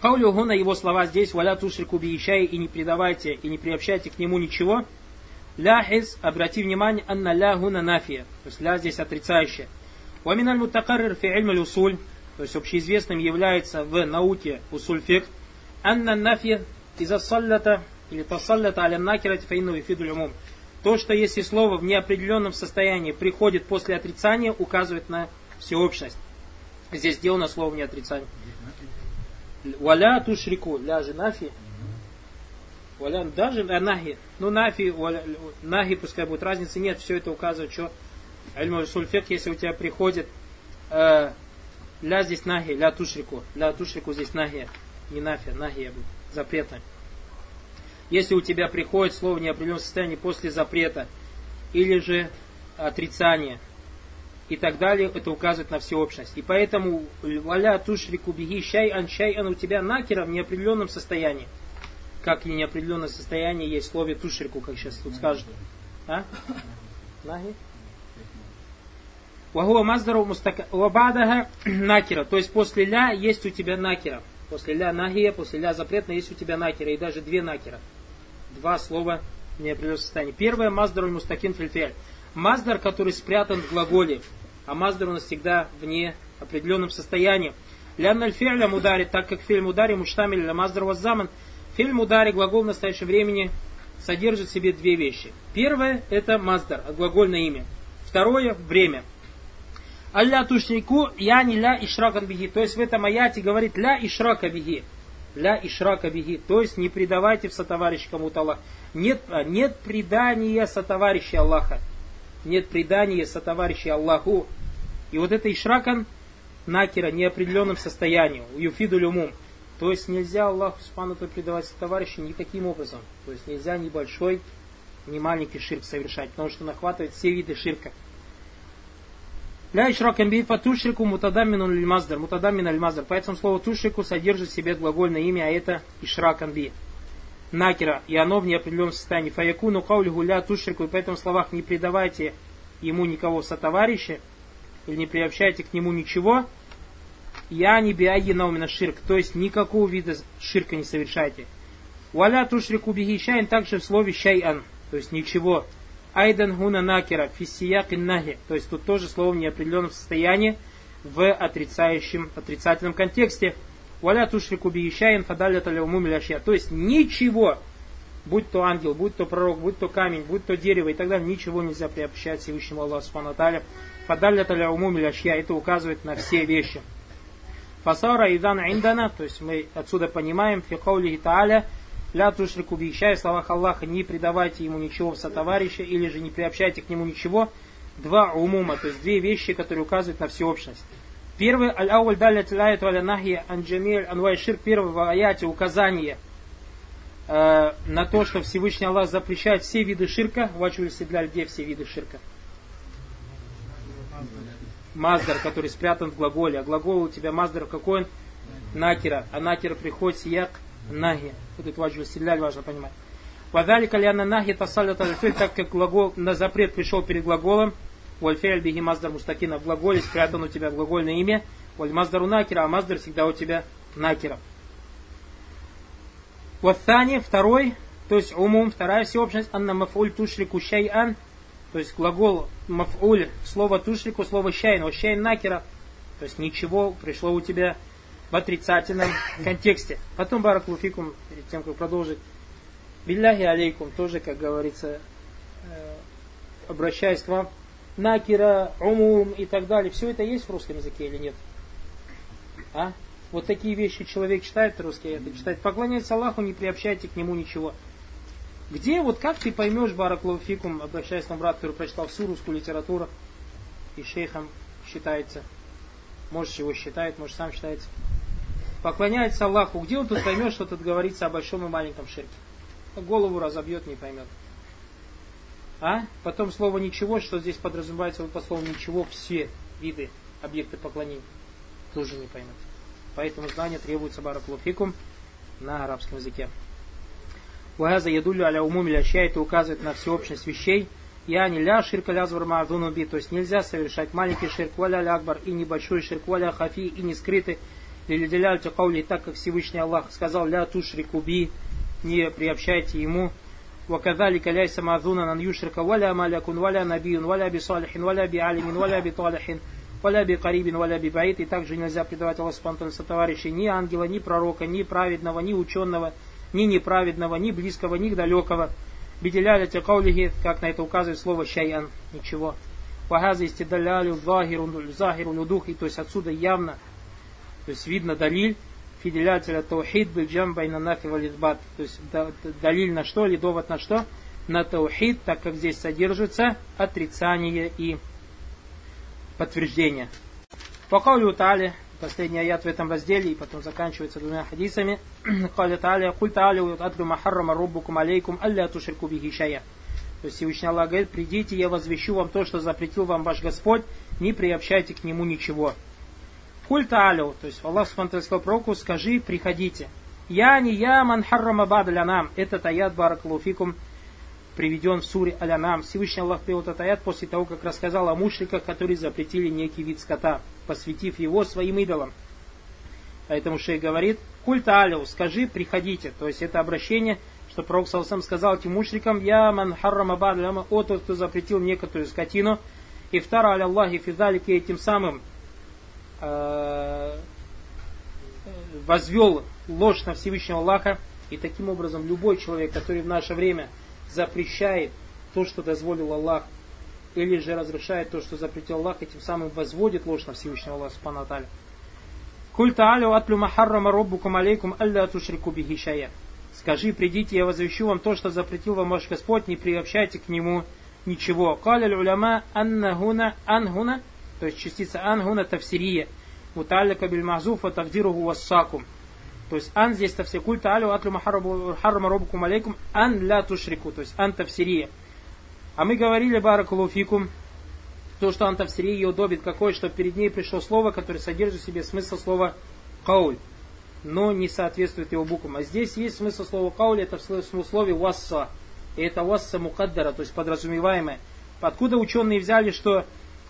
Каулю гуна его слова здесь, валя тушрику биишай, и не предавайте, и не приобщайте к нему ничего. Ляхиз, обрати внимание, анна ля гуна нафия. То есть ля здесь отрицающая. Ваминаль мутакаррир фи усуль то есть общеизвестным является в науке усульфик, анна нафи иза саллята или тасаллята аля накирати фаину фидуль умум. То, что если слово в неопределенном состоянии приходит после отрицания, указывает на всеобщность. Здесь сделано слово в неотрицании. Валя тушрику, ля же нафи. Валя, даже нахи. Ну, нафи, валя, нахи, пускай будет разницы нет, все это указывает, что Альму сульфик, если у тебя приходит э, Ля здесь нахи, ля тушрику. Ля тушрику здесь нахи. Не нафи, нахи будет. Запретно. Если у тебя приходит слово в неопределенном состоянии после запрета, или же отрицания, и так далее, это указывает на всеобщность. И поэтому валя тушрику бихи шай ан шай ан у тебя накера в неопределенном состоянии. Как и неопределенное состояние есть в слове тушрику, как сейчас тут скажут. А? Наги? Вахуа маздару мустака... Вабадаха накера. То есть после ля есть у тебя накера. После ля нахия, после ля запретно есть у тебя накера. И даже две накера. Два слова в неопределенном состоянии. Первое маздару мустакин фильфель. Маздар, который спрятан в глаголе. А маздар у нас всегда в неопределенном состоянии. Лянна аль мудари, так как фильм мудари муштамиль ля маздар ваззаман. Фильм мудари, глагол в настоящем времени, содержит в себе две вещи. Первое это маздар, глагольное имя. Второе время. Алля тушнику яни ля ишракан бихи. То есть в этом аяте говорит ля ишрака бихи. Ля ишрака бихи. То есть не предавайте в сотоварищ кому-то Аллах. Нет, а, нет предания сотоварища Аллаха. Нет предания сотоварища Аллаху. И вот это ишракан накера неопределенном состоянии. Юфиду люмум. То есть нельзя Аллаху Субхану предавать товарища никаким образом. То есть нельзя небольшой, ни маленький ширк совершать, потому что нахватывает все виды ширка. Ля ишракам бифа тушрику мутадаммину лимаздар. Мутадаммин аль-маздар. Поэтому слово тушрику содержит в себе глагольное имя, а это ишракан би. Накера. И оно в неопределенном состоянии. Фаякуну каулиху ля тушрику. И поэтому в словах не предавайте ему никого сотоварища, или не приобщайте к нему ничего, я не биаги наумина ширк, то есть никакого вида ширка не совершайте. Валя тушрику бихи шайн также в слове шайан, то есть ничего. Айдан гуна накера, фиссияк нахи. То есть тут тоже слово в неопределенном состоянии в отрицающем, отрицательном контексте. Валя тушрику биишаин фадаля таляумумиляшья. То есть ничего, будь то ангел, будь то пророк, будь то камень, будь то дерево и так далее, ничего нельзя приобщать Всевышнему Аллаху Субхану Таля. Фадаля таляумумиляшья. Это указывает на все вещи. Фасара идан индана, то есть мы отсюда понимаем, фикаулихи тааля, Ля тушрику бихищай, в словах Аллаха, не предавайте ему ничего в сотоварища, или же не приобщайте к нему ничего. Два умума, то есть две вещи, которые указывают на всеобщность. Первый, аль-ауль далят лаят валя нахи анджамиль анвай ширк, первый аяте указание э, на то, что Всевышний Аллах запрещает все виды ширка. Вачу седляль, где все виды ширка? Маздар, который спрятан в глаголе. А глагол у тебя маздар какой он? Накера. А накера приходит сияк нахи. Вот это ваджу стиляль важно понимать. Вадали кальяна нахи тасалят аль так как глагол на запрет пришел перед глаголом. Вальфель биги маздар мустакина в глаголе спрятан у тебя глагольное имя. Валь маздару накера, а маздар всегда у тебя накера. Ваthani, второй, то есть умум, вторая всеобщность, анна мафуль тушрику шайан, то есть глагол мафуль, слово тушрику, слово шайн, о шайн накера, то есть ничего пришло у тебя в отрицательном контексте. Потом Баракулуфикум, перед тем, как продолжить, Билляхи алейкум, тоже, как говорится, э, обращаясь к вам, накира, умум и так далее. Все это есть в русском языке или нет? А? Вот такие вещи человек читает русский, это читает. Поклоняется Аллаху, не приобщайте к нему ничего. Где, вот как ты поймешь, Бараклауфикум, обращаясь к нам брат, который прочитал всю русскую литературу и шейхом считается. Может, чего считает, может, сам считается поклоняется Аллаху, где он тут поймет, что тут говорится о большом и маленьком ширке? Голову разобьет, не поймет. А? Потом слово ничего, что здесь подразумевается по слову ничего, все виды объекты поклонения. Тоже не поймет. Поэтому знание требуется баракулуфикум на арабском языке. Ваза ядулю аля умум это указывает на всеобщность вещей. Я не ля ширка лязвар ма'дунуби, то есть нельзя совершать маленький ширк, валя лякбар и небольшой ширк, валя хафи и не скрытый Лилидиляльту каули, так как Всевышний Аллах сказал, ля тушрику би, не приобщайте ему. وكذلك ليس معذونا أن يشرك ولا ملك ولا نبي ولا بصالح ولا بعالم ولا بطالح ولا بقريب ولا ببعيد. И также нельзя предавать Аллаху Субтитры сотоварища ни ангела, ни пророка, ни праведного, ни ученого, ни неправедного, ни близкого, ни далекого. Беделяля каулихи, как на это указывает слово шайан, ничего. Вахаза истидалялю захиру, захиру людухи, то есть отсюда явно то есть видно далиль фиделятеля таухид был джамбай на нафи валидбат. То есть далиль на что или довод на что? На таухид, так как здесь содержится отрицание и подтверждение. По каулю Тали, последний аят в этом разделе, и потом заканчивается двумя хадисами. Каля Тали, куль Тали, адру махаррама руббукум алейкум, алля тушрику бихи. То есть Всевышний Аллах говорит, придите, я возвещу вам то, что запретил вам ваш Господь, не приобщайте к нему ничего. Культ алю, то есть Аллах Субхану сказал пророку, скажи, приходите. Я не я ман харрама бад нам. Этот аят баракалуфикум приведен в суре Алянам. Всевышний Аллах привел этот аят после того, как рассказал о мушриках, которые запретили некий вид скота, посвятив его своим идолам. Поэтому шейх говорит, культа алю, скажи, приходите. То есть это обращение, что пророк сам сказал этим мушрикам, я ман харрама бад о тот, кто запретил некоторую скотину, и втара аля Аллахи фидалики этим самым э, возвел ложь на Всевышнего Аллаха, и таким образом любой человек, который в наше время запрещает то, что дозволил Аллах, или же разрешает то, что запретил Аллах, и тем самым возводит ложь на Всевышнего Аллаха Субхану Аталя. Куль та'алю атлю махаррама роббукум алейкум алля тушрику бихи Скажи, придите, я возвещу вам то, что запретил вам ваш Господь, не приобщайте к нему ничего. Каля уляма аннахуна анхуна, то есть частица ангуна тавсирия. Муталлика биль мазуфа тавдируху вассакум. То есть ан здесь тавсир культа алю атлю харрама робукум алейкум ан ля тушрику. То есть ан тавсирия. А мы говорили баракулуфикум, то, что ан тавсирия ее удобит какое, что перед ней пришло слово, которое содержит в себе смысл слова кауль но не соответствует его буквам. А здесь есть смысл слова каули, это в смыслове васса. И это васса мукаддара, то есть подразумеваемое. Откуда ученые взяли, что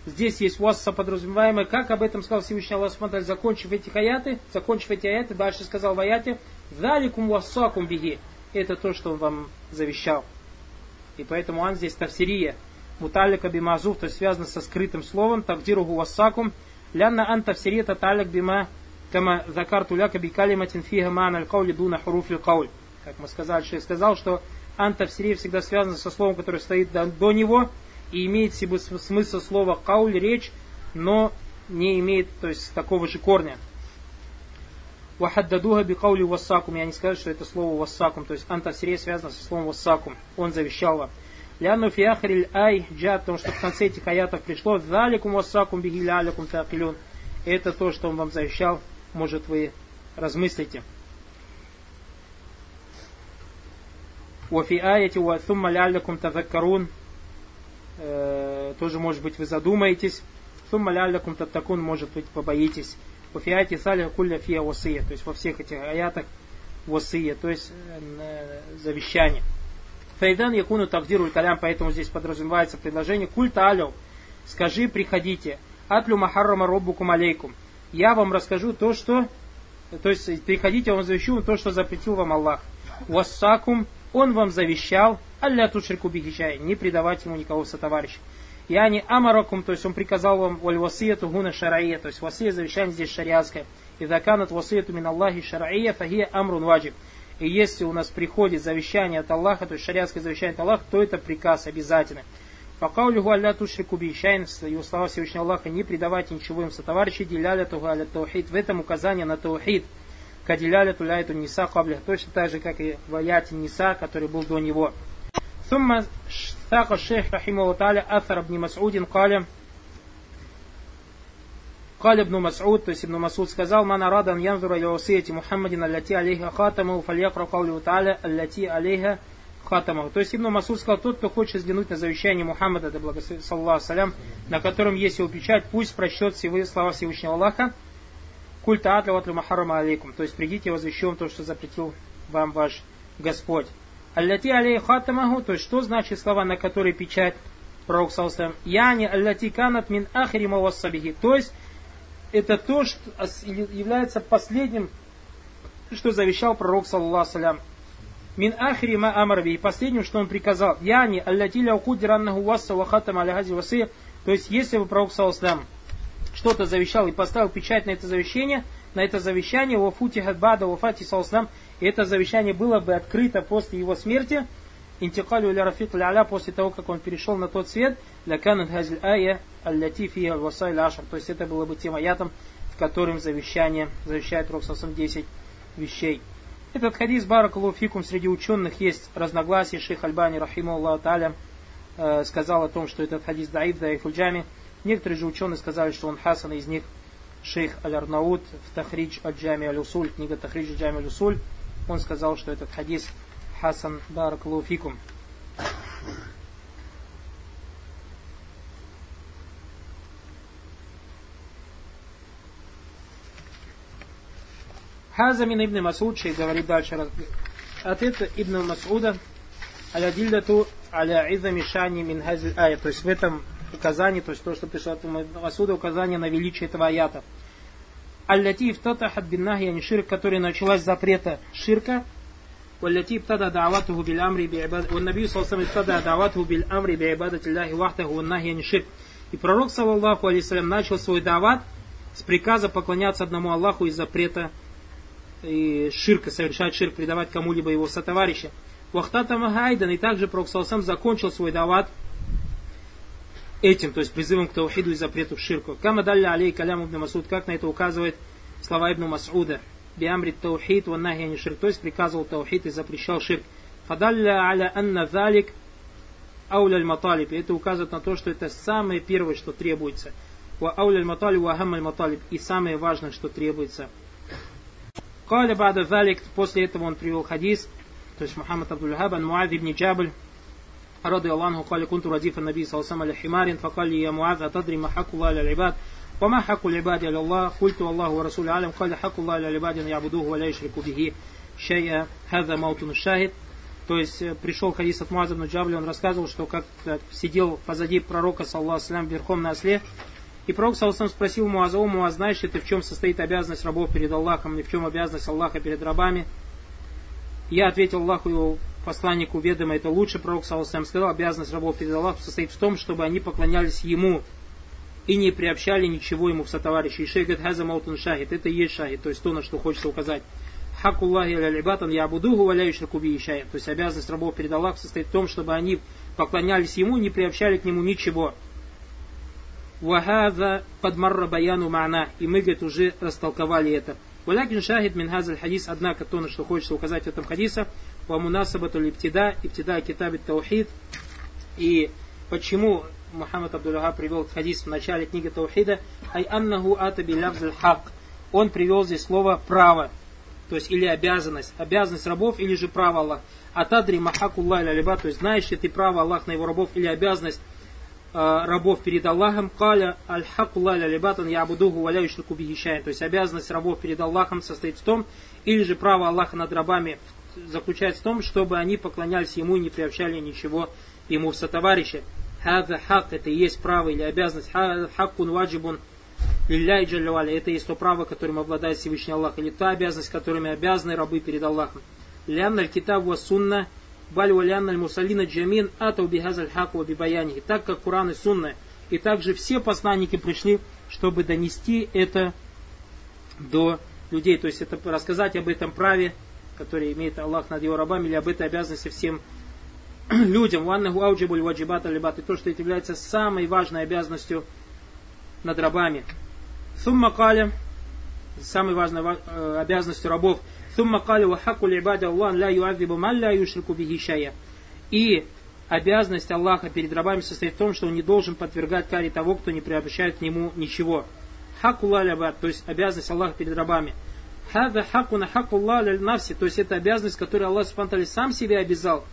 здесь есть васса подразумеваемое, как об этом сказал Всевышний Аллах Субтитры, закончив эти аяты, закончив эти аяты, дальше сказал в аяте, «Заликум вассакум биги». Это то, что он вам завещал. И поэтому он здесь тавсирия. Муталика бимазуф, то есть связано со скрытым словом, тагдиругу вассакум. Лянна ан тавсирия таталик бима Кама закарту ляка би калиматин фига мана аль дуна. Как мы сказали, шейх сказал, что анта в сирии всегда связано со словом, которое стоит до него, и имеет в себе смысл слова кауль, речь, но не имеет то есть, такого же корня. Вахаддадуха би каули вассакум. Я не скажу, что это слово вассакум. То есть анта в сирии связано со словом вассакум. Он завещал вам. Ляну фиахриль ай джа, потому что в конце этих аятов пришло «Заликум вассакум бигиля алякум таакилюн». Это то, что он вам завещал, может вы размыслите. Уафи аяти ва thumma ляллякум тазаккарун. Тоже, может быть, вы задумаетесь. Thumma ляллякум таттакун, может быть, побоитесь. Уафи аяти саля кулля фия васия. То есть во всех этих аятах васия, то есть э, завещание. Фейдан якуну тавдиру калям, поэтому здесь подразумевается предложение культа алю. Скажи, приходите. Атлю махаррама роббукум алейкум я вам расскажу то, что... То есть, приходите, я вам завещу то, что запретил вам Аллах. Вассакум, он вам завещал, алля тушрику бихичай, не предавать ему никого сотоварища. Я не амаракум, то есть он приказал вам валь васияту гуна шарае, то есть васия завещание здесь шариатское. И заканат васияту мин Аллахи шарае, фахия амрун ваджиб. И если у нас приходит завещание от Аллаха, то есть шариатское завещание от Аллаха, то это приказ обязательно. Факаулюху алля тушрику бишайн, его слова Всевышнего Аллаха, не предавайте ничего им сотоварищи, деляля туга аля таухид. В этом указание на таухид. Кадиляля туляйту ниса кабля. Точно так же, как и в аяте ниса, который был до него. ثم ساق الشيخ رحمه الله تعالى أثر ابن مسعود قال قال ابن مسعود то есть ابن مسعود сказал من أراد أن ينظر إلى وصية محمد التي عليها خاتمه فليقرأ قوله تعالى التي عليها хатамаху. То есть Ибн Масуд сказал, тот, кто хочет взглянуть на завещание Мухаммада, да благословен салям, на котором есть его печать, пусть прочтет всевые слова Всевышнего Аллаха, культа атля ватлю махарама алейкум. То есть придите, возвещу то, что запретил вам ваш Господь. Аллати алей хатамаху, то есть что значит слова, на которые печать пророк саллаху Яни аллати канат мин ахири мавассабихи. То есть это то, что является последним, что завещал пророк саллаху Мин ахри ма амарби. И последним, что он приказал. Яни, аллатиля укудираннаху васса вахатам аляхази васы. То есть, если бы пророк саллаху что-то завещал и поставил печать на это завещание, на это завещание, во фути хадбада, во фати саллаху это завещание было бы открыто после его смерти, интикалю ля рафик ля после того, как он перешел на тот свет, ля канат хазиль ая аллати фия васай ашар. То есть это было бы тем аятом, в котором завещание, завещает Пророк 10 вещей. Этот хадис Баракалуфикум среди ученых есть разногласия. Шейх Альбани, рахиму Аллаху та'аля, э, сказал о том, что этот хадис даиф, даиф джами. Некоторые же ученые сказали, что он хасан из них. Шейх Аль-Арнаут в Тахридж Аль-Джами Аль-Усуль, книга Тахридж Аль-Джами Аль-Усуль, он сказал, что этот хадис Хасан Бараклуфикум. Хазамин ибн Масуд, чей говорит дальше, от ответ ибн Масуда, аля диллату аля изами шани мин хазил ая, то есть в этом указании, то есть то, что пришло от Масуда, указание на величие этого аята. Аллати ифтатахат бин нахи ширк, который началась запрета ширка, والتي ابتدى دعوته بالأمر بعبادة والنبي صلى الله عليه وسلم ابتدى دعوته بالأمر بعبادة الله وحده والنهي عن الشرك. И пророк, саллаллаху алейсалям, начал свой дават с приказа поклоняться одному Аллаху и запрета и ширка, совершать ширк, предавать кому-либо его сотоварища. Вахтата Магайдан, и также Пророк Салсам закончил свой дават этим, то есть призывом к таухиду и запрету к ширку. Кама далля алей калям ибн Масуд, как на это указывает слова ибн Масуда. Биамри таухид ван нахи ширк, то есть приказывал таухид и запрещал ширк. Фадалля аля анна залик ауля маталиб. Это указывает на то, что это самое первое, что требуется. Ва ауля маталиб, ва ахам маталиб. И самое важное, что требуется. Каля бада залик, после этого он привел хадис, то есть Мухаммад Абдул-Хаб, ан Муад ибн Джабль, رضي الله عنه قال كنت رديف النبي صلى الله عليه وسلم على حمار فقال لي يا معاذ أتدري ما حق الله على العباد وما حق العباد على الله قلت والله ورسوله أعلم قال حق الله على العباد أن يعبدوه ولا يشركوا به شيئا هذا موطن الشاهد То есть пришел хадис от Муаза Джабли, он рассказывал, что как сидел позади пророка, саллаху верхом на осле, и пророк, саллаху спросил Муаза, о, Муаз, знаешь ли ты, в чем состоит обязанность рабов перед Аллахом, и в чем обязанность Аллаха перед рабами? Я ответил Аллаху его посланнику ведомо, это лучше, пророк Саласам сказал, обязанность рабов перед Аллахом состоит в том, чтобы они поклонялись ему и не приобщали ничего ему в сотоварищи. И шейх хаза маутун шахид, это и есть шахид, то есть то, на что хочется указать. Хакуллахи аль-Ибатан я абудуху валяющих куби То есть обязанность рабов перед Аллахом состоит в том, чтобы они поклонялись ему, не приобщали к нему ничего. Вахаза подмарра баяну ма'на. И мы, говорит, уже растолковали это. Валякин шахид мин хадис, однако то, на что хочется указать в этом хадисе, ва мунасабату липтида, иптида китабит таухид. И почему Мухаммад Абдуллаха привел хадис в начале книги Таухида, ай аннаху ата билявзаль хак. Он привел здесь слово право, то есть или обязанность, обязанность рабов или же право Аллах. Атадри махакуллах либа, то есть знаешь ли ты право Аллах на его рабов или обязанность Э, рабов перед Аллахом, каля аль-хаку ля либатан я абудуху валя юшрику То есть обязанность рабов перед Аллахом состоит в том, или же право Аллаха над рабами заключается в том, чтобы они поклонялись Ему и не приобщали ничего Ему в сотоварища. Хаза хак, это и есть право или обязанность. Хаккун ваджибун лилляй джалявали. Это есть то право, которым обладает Всевышний Аллах. Или та обязанность, которыми обязаны рабы перед Аллахом. Лянналь китаб ва сунна Баль валянна мусалина джамин атау бихазаль хаку бибаяни. Так как Куран и Сунна. И также все посланники пришли, чтобы донести это до людей. То есть это рассказать об этом праве, которые имеет Аллах над его рабами, или об этой обязанности всем людям. Ваннаху ауджибуль ваджибат алибат. И то, что это является самой важной обязанностью над рабами. Сумма каля, самой важной э, обязанностью рабов. Сумма каля вахаку либада Аллах ля юазибу ман ля юшрику бихи шая. И обязанность Аллаха перед рабами состоит в том, что он не должен подвергать каре того, кто не приобщает к нему ничего. Хакула лябад, то есть обязанность Аллаха перед рабами – Хада хакуна хакулла навси, то есть это обязанность, которую Аллах Субтитры сам себе обязал.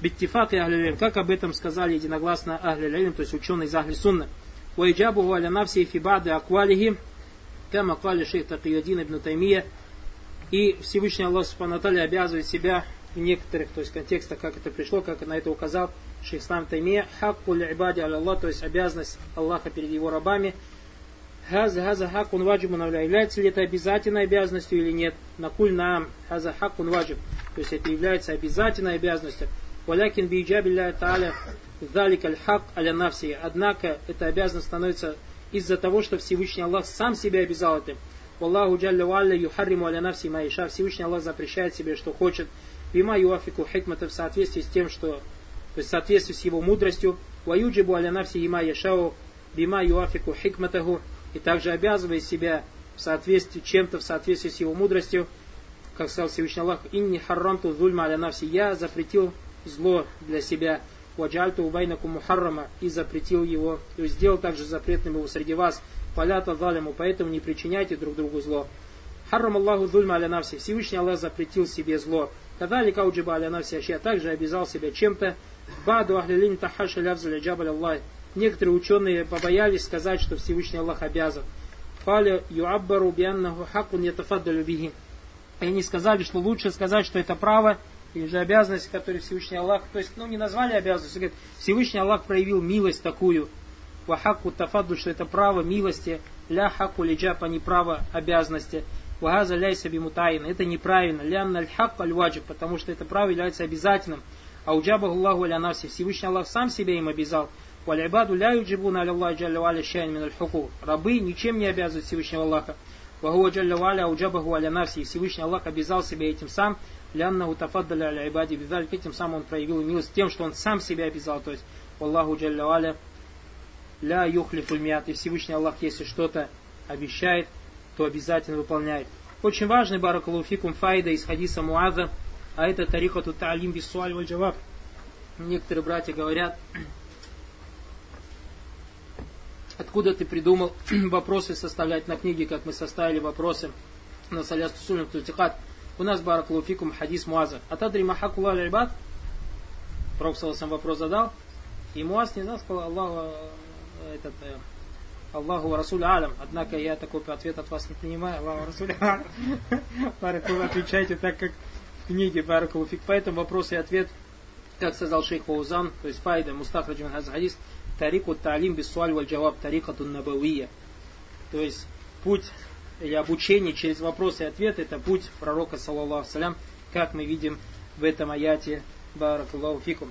Биттифак и ахлилим, как об этом сказали единогласно ахлилим, то есть ученые из ахли сунна. Уайджабу аля навси фибады аквалихи, кама кали шейх Такиядин ибн Таймия, и Всевышний Аллах Субхану обязывает себя в некоторых то есть, контекстах, как это пришло, как на это указал Шейх Ислам Таймия, хакку ибади Аллах, то есть обязанность Аллаха перед его рабами. Хаза хаза хакун ваджибун является ли это обязательной обязанностью или нет? Накуль нам хаза хакун ваджиб. То есть это является обязательной обязанностью. Валякин биджабилля та'аля далик аль-хак аля навси. Однако эта обязанность становится из-за того, что Всевышний Аллах сам себя обязал этим. Аллаху джалля валля юхарриму аля навси маиша. Всевышний Аллах запрещает себе, что хочет. Бима юафику хикмата в соответствии с тем, что то есть в соответствии с его мудростью. Ваюджибу аля навси има яшау бима юафику хикматаху. И также обязывает себя в соответствии чем-то в соответствии с его мудростью. Как сказал Всевышний Аллах, инни харрамту зульма аля навси. Я запретил зло для себя. Ваджальту убайнаку мухаррама. И запретил его, есть сделал также запретным его среди вас. Фалята залиму, поэтому не причиняйте друг другу зло. Харрам Аллаху зульма аля навси. Всевышний Аллах запретил себе зло. Когда ли кауджиба аля навси аща также обязал себя чем-то. Баду ахлилин тахаша лявзаля джабаль Аллах. Некоторые ученые побоялись сказать, что Всевышний Аллах обязан. Фаля юаббару бианнаху хакун ятафаддалю бихи. И они сказали, что лучше сказать, что это право или же обязанность, которую Всевышний Аллах, то есть, ну, не назвали обязанность, говорят, Всевышний Аллах проявил милость такую, вахаку тафаду, что это право милости, ля хаку лиджапа, не право обязанности, вагаза ляйса бимутаин, это неправильно, лянна аль-хак аль потому что это право является обязательным, а уджабаху Аллаху аля навси, Всевышний Аллах сам себя им обязал, валябаду ля юджибуна аля Аллаху джалля валя шайн мин аль рабы ничем не обязывают Всевышнего Аллаха, Вахуа джалля валя уджабаху аля навси, Всевышний Аллах обязал себя этим сам, лянна утафаддаля аля ибади бидаль, этим самым он проявил милость тем, что он сам себя обязал, то есть, Аллаху джалля валя ля юхлифуль миат, и Всевышний Аллах, если что-то обещает, то обязательно выполняет. Очень важный баракалуфикум файда из хадиса Муаза, а это тарихату та'алим бисуаль валь джаваб. Некоторые братья говорят, откуда ты придумал вопросы составлять на книге, как мы составили вопросы на Салясту Сулим Тутихат. У нас баракалуфикум хадис Муаза. Атадри махакула аль-ибад. Пророк сам вопрос задал. И Муаз не знал, сказал Аллаху, этот, э, Аллаху Расуль Алям. Однако я такой ответ от вас не принимаю. Аллаху Расуль Алям. Отвечайте так, как в книге Баракулу Фик. Поэтому вопрос и ответ, как сказал шейх Фаузан, то есть Файда Мустахраджин Хадис, Тарику Талим Бисуаль Валь Джаваб Тарикату Набавия. То есть путь или обучение через вопросы и ответы, это путь пророка, саллаллаху салям, как мы видим в этом аяте Баракуллаху фикум.